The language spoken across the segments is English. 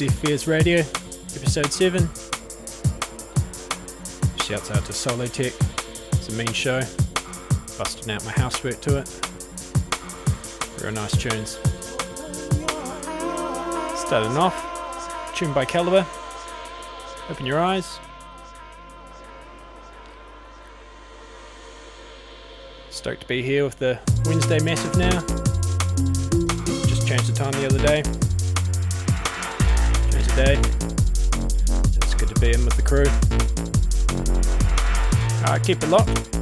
Deaf Fears Radio, episode 7. Shouts out to Solo Tech. It's a mean show. Busting out my housework to it. Real nice tunes. Starting off, tune by Calibre. Open your eyes. Stoked to be here with the Wednesday Massive now. Just changed the time the other day. Changed the day. So it's good to be in with the crew. Alright, keep it locked.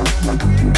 Yeah.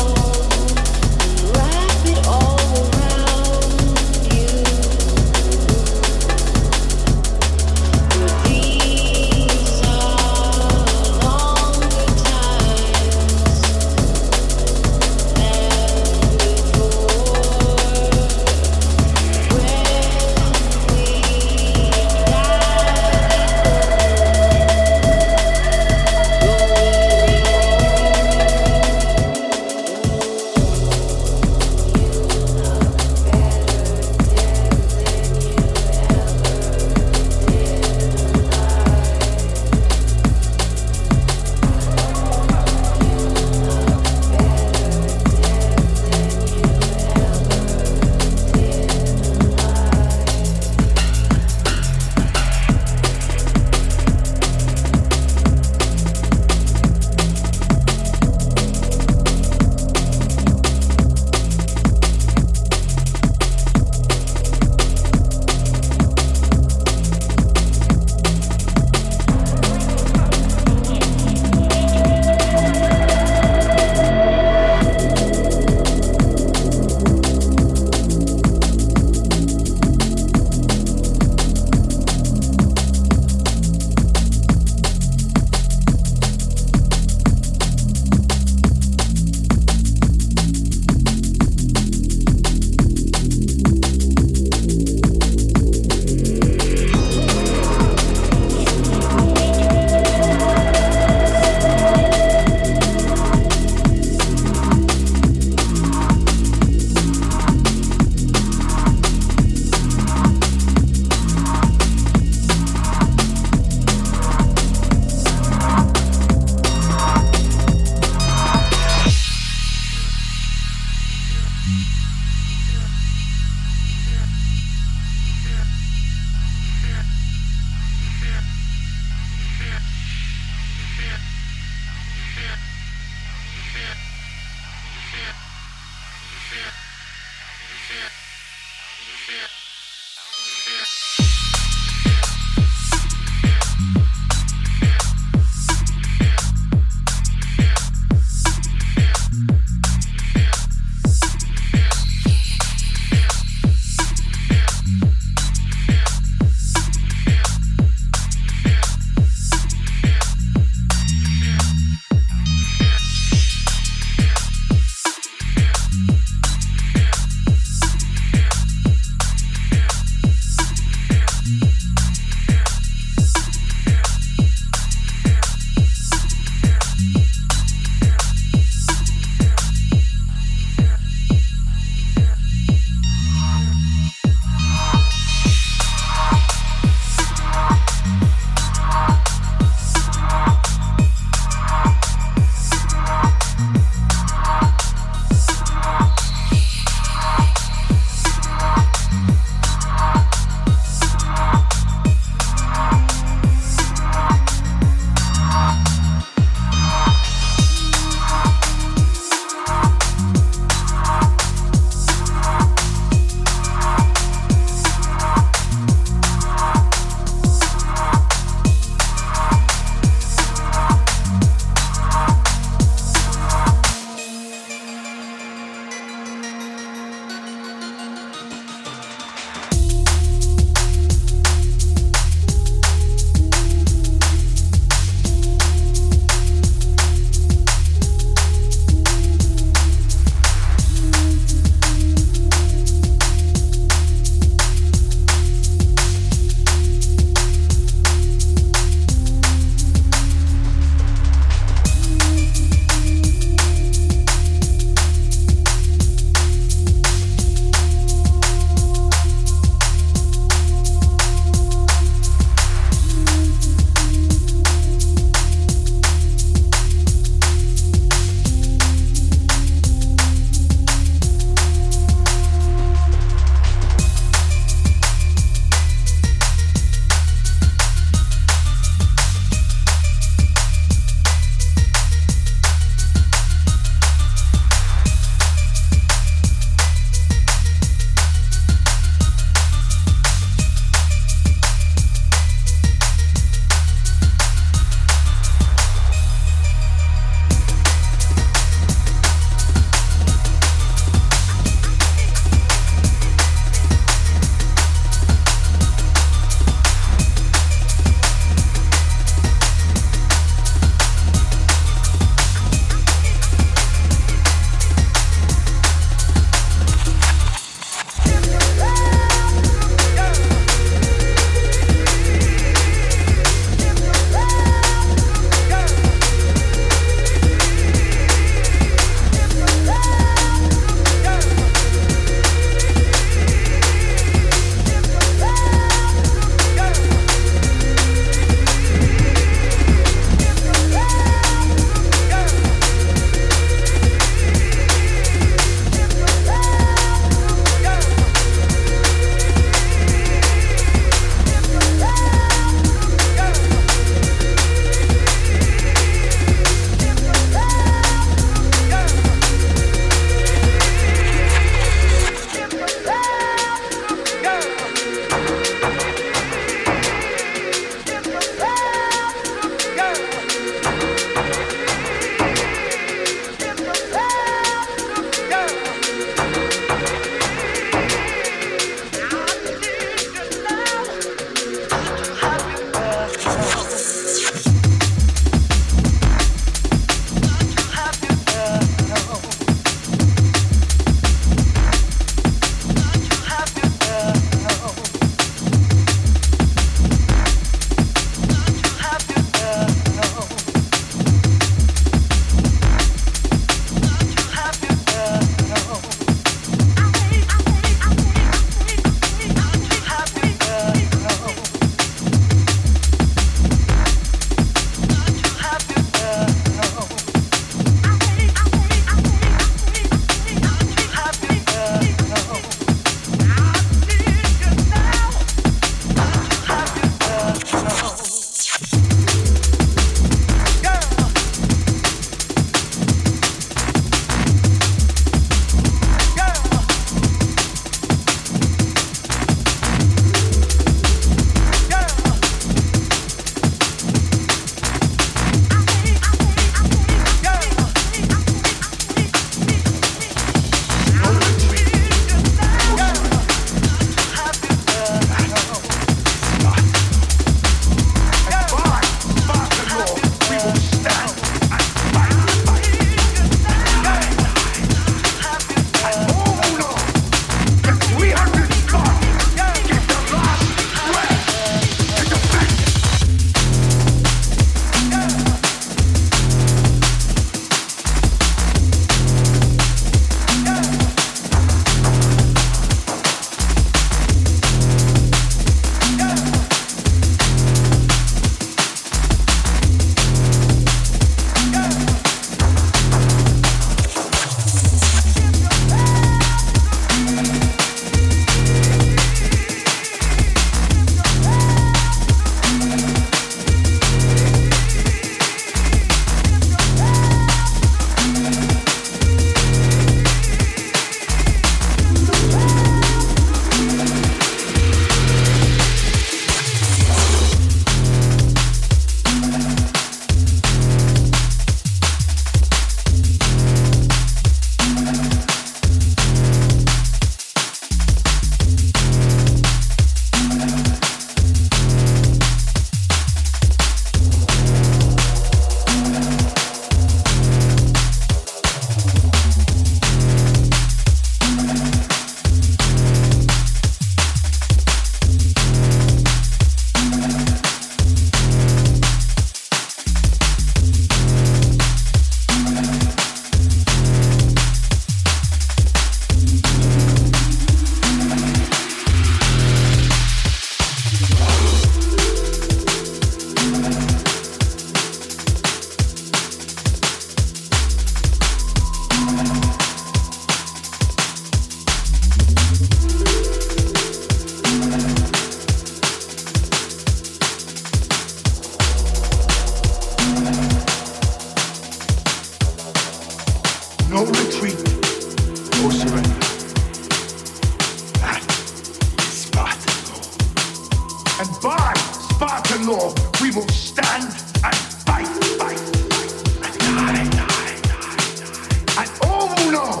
by Spartan law, we will stand and fight, fight, fight, and die, die, die, die. And all will know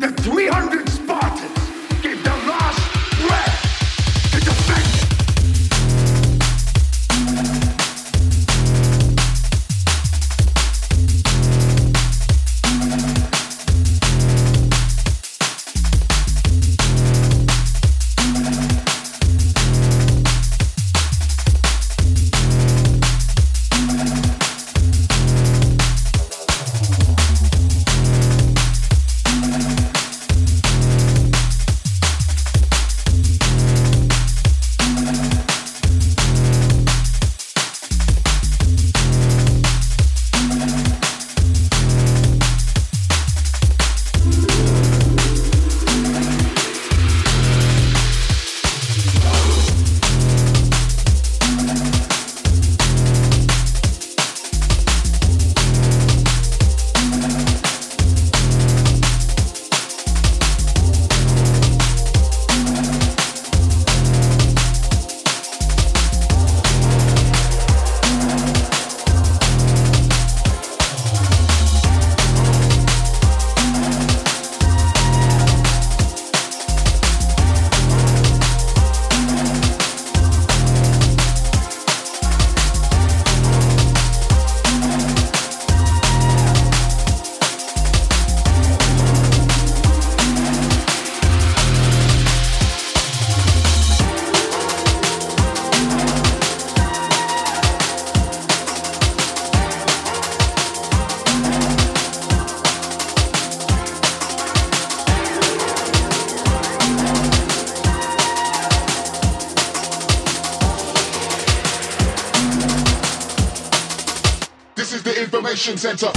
the 300. center.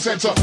center.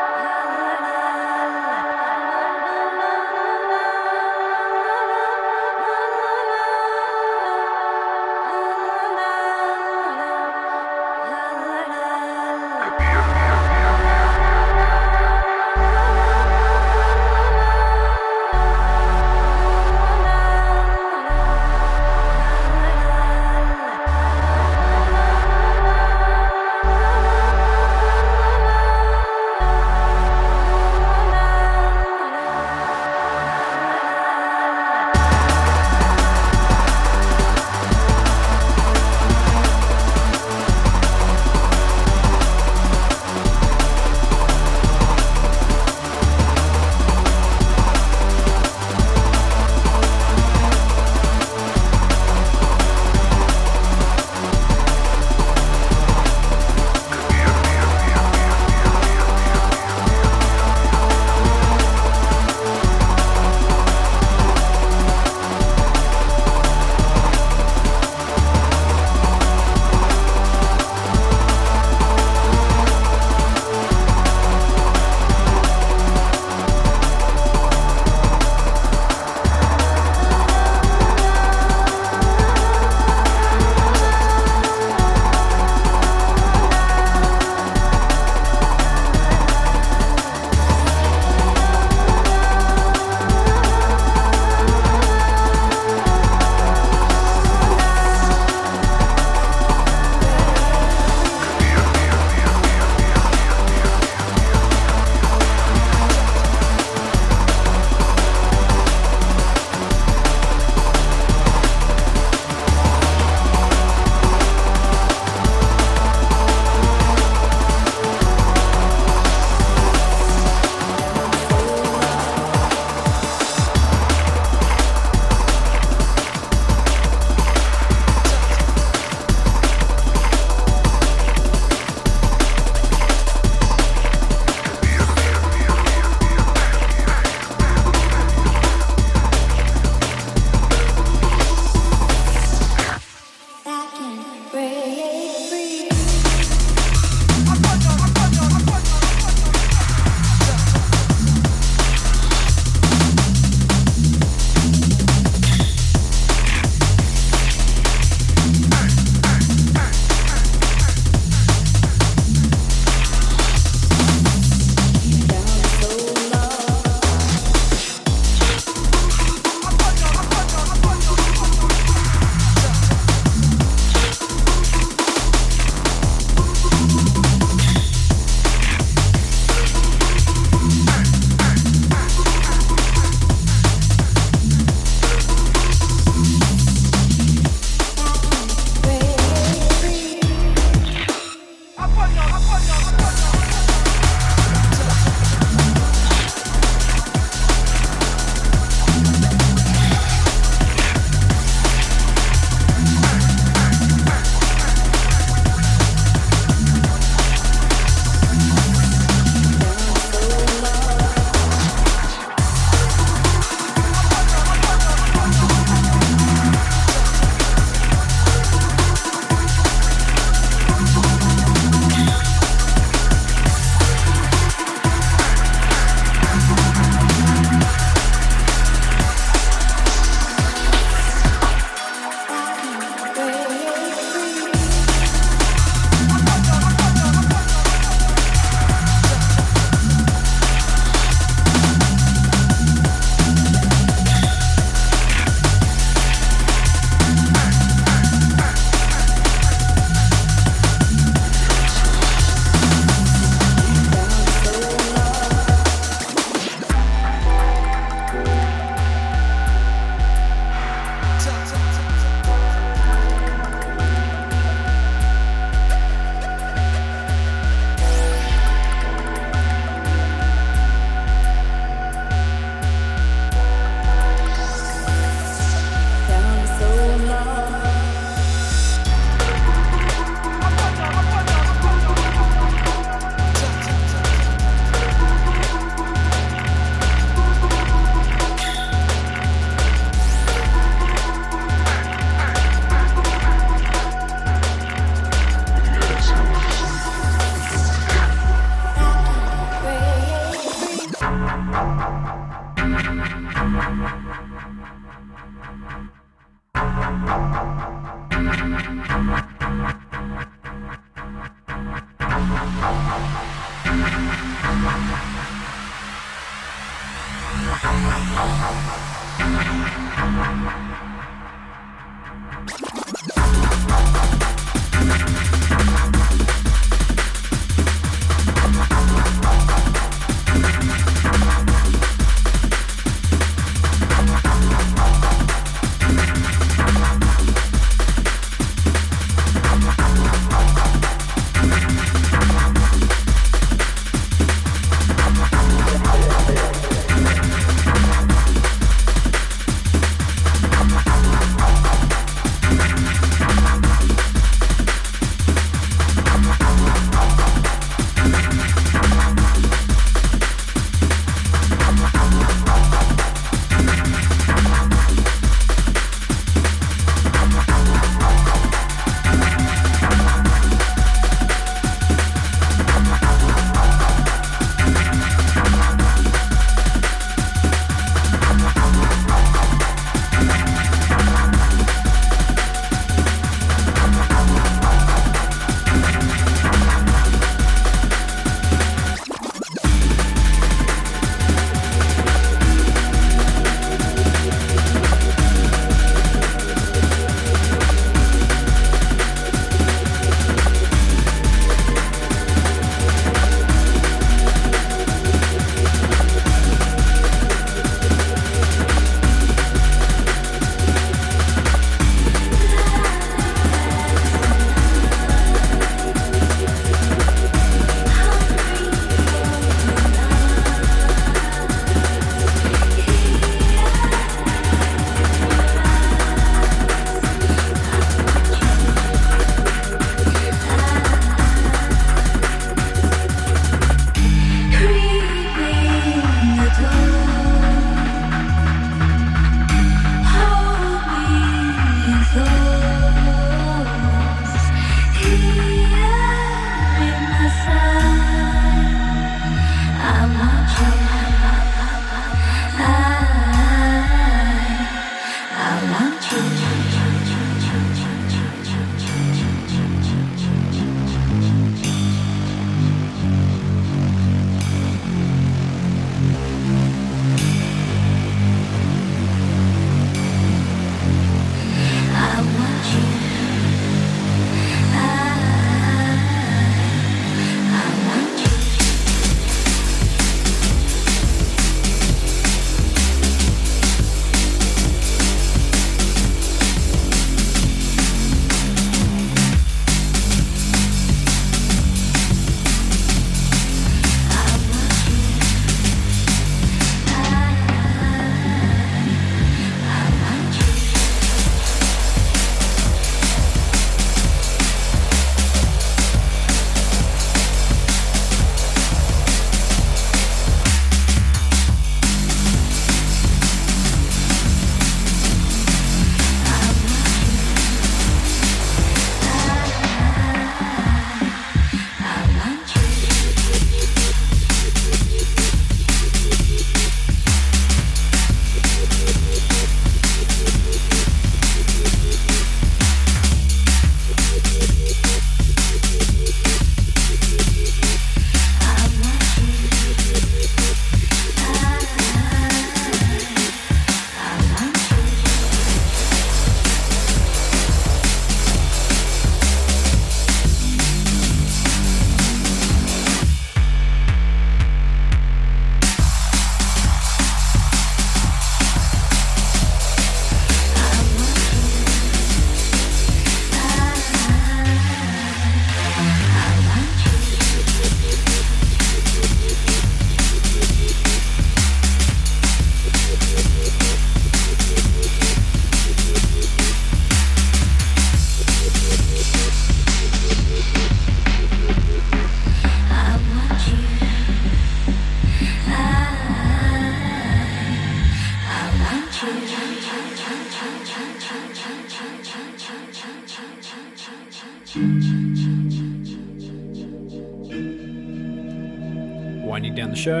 Winding down the show,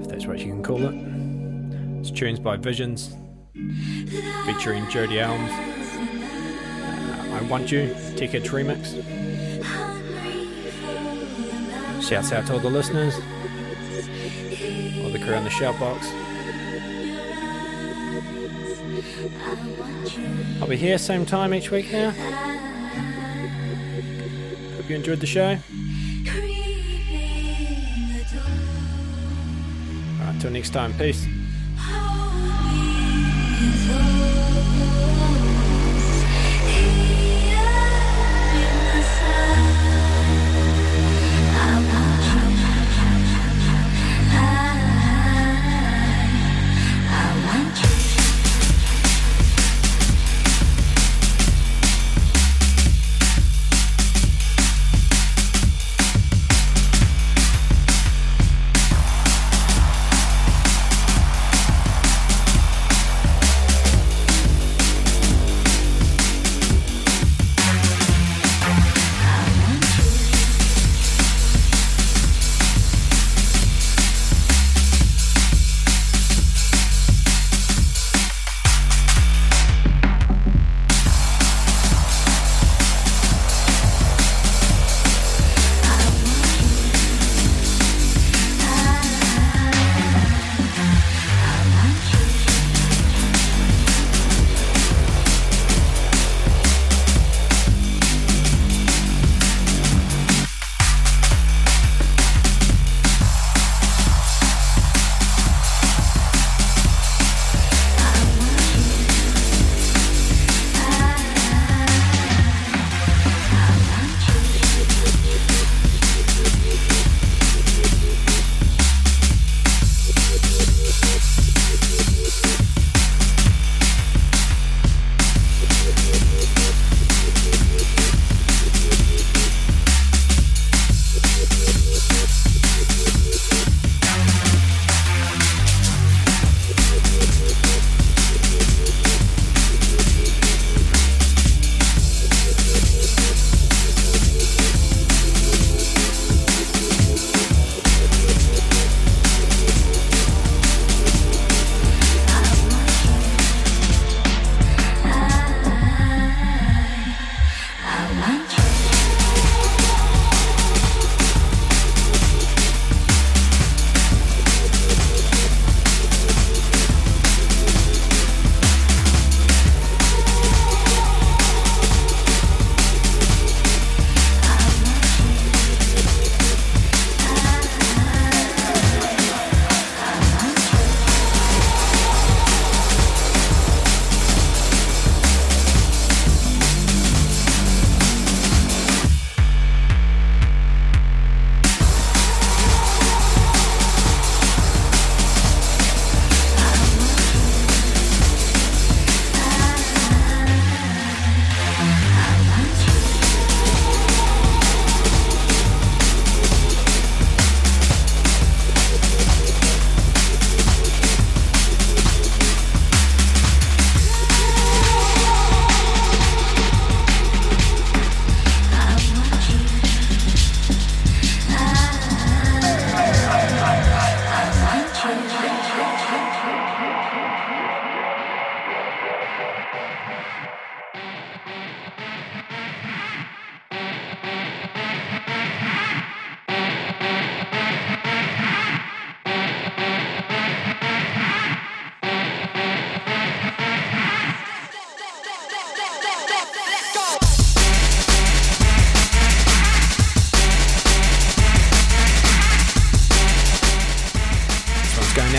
if that's what you can call it. It's tunes by Visionz, featuring Jodie Elms. Uh, I Want You, Tech Itch Remix. Shouts out to all the listeners, all the crew on the shout box. I'll be here same time each week now. Hope you enjoyed the show. Alright, till next time, peace.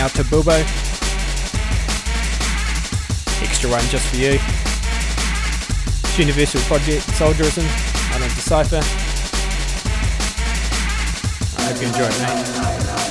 Bobo. Extra one just for you. It's Universal Project Solderism out on Decipher. I hope you enjoy it, mate.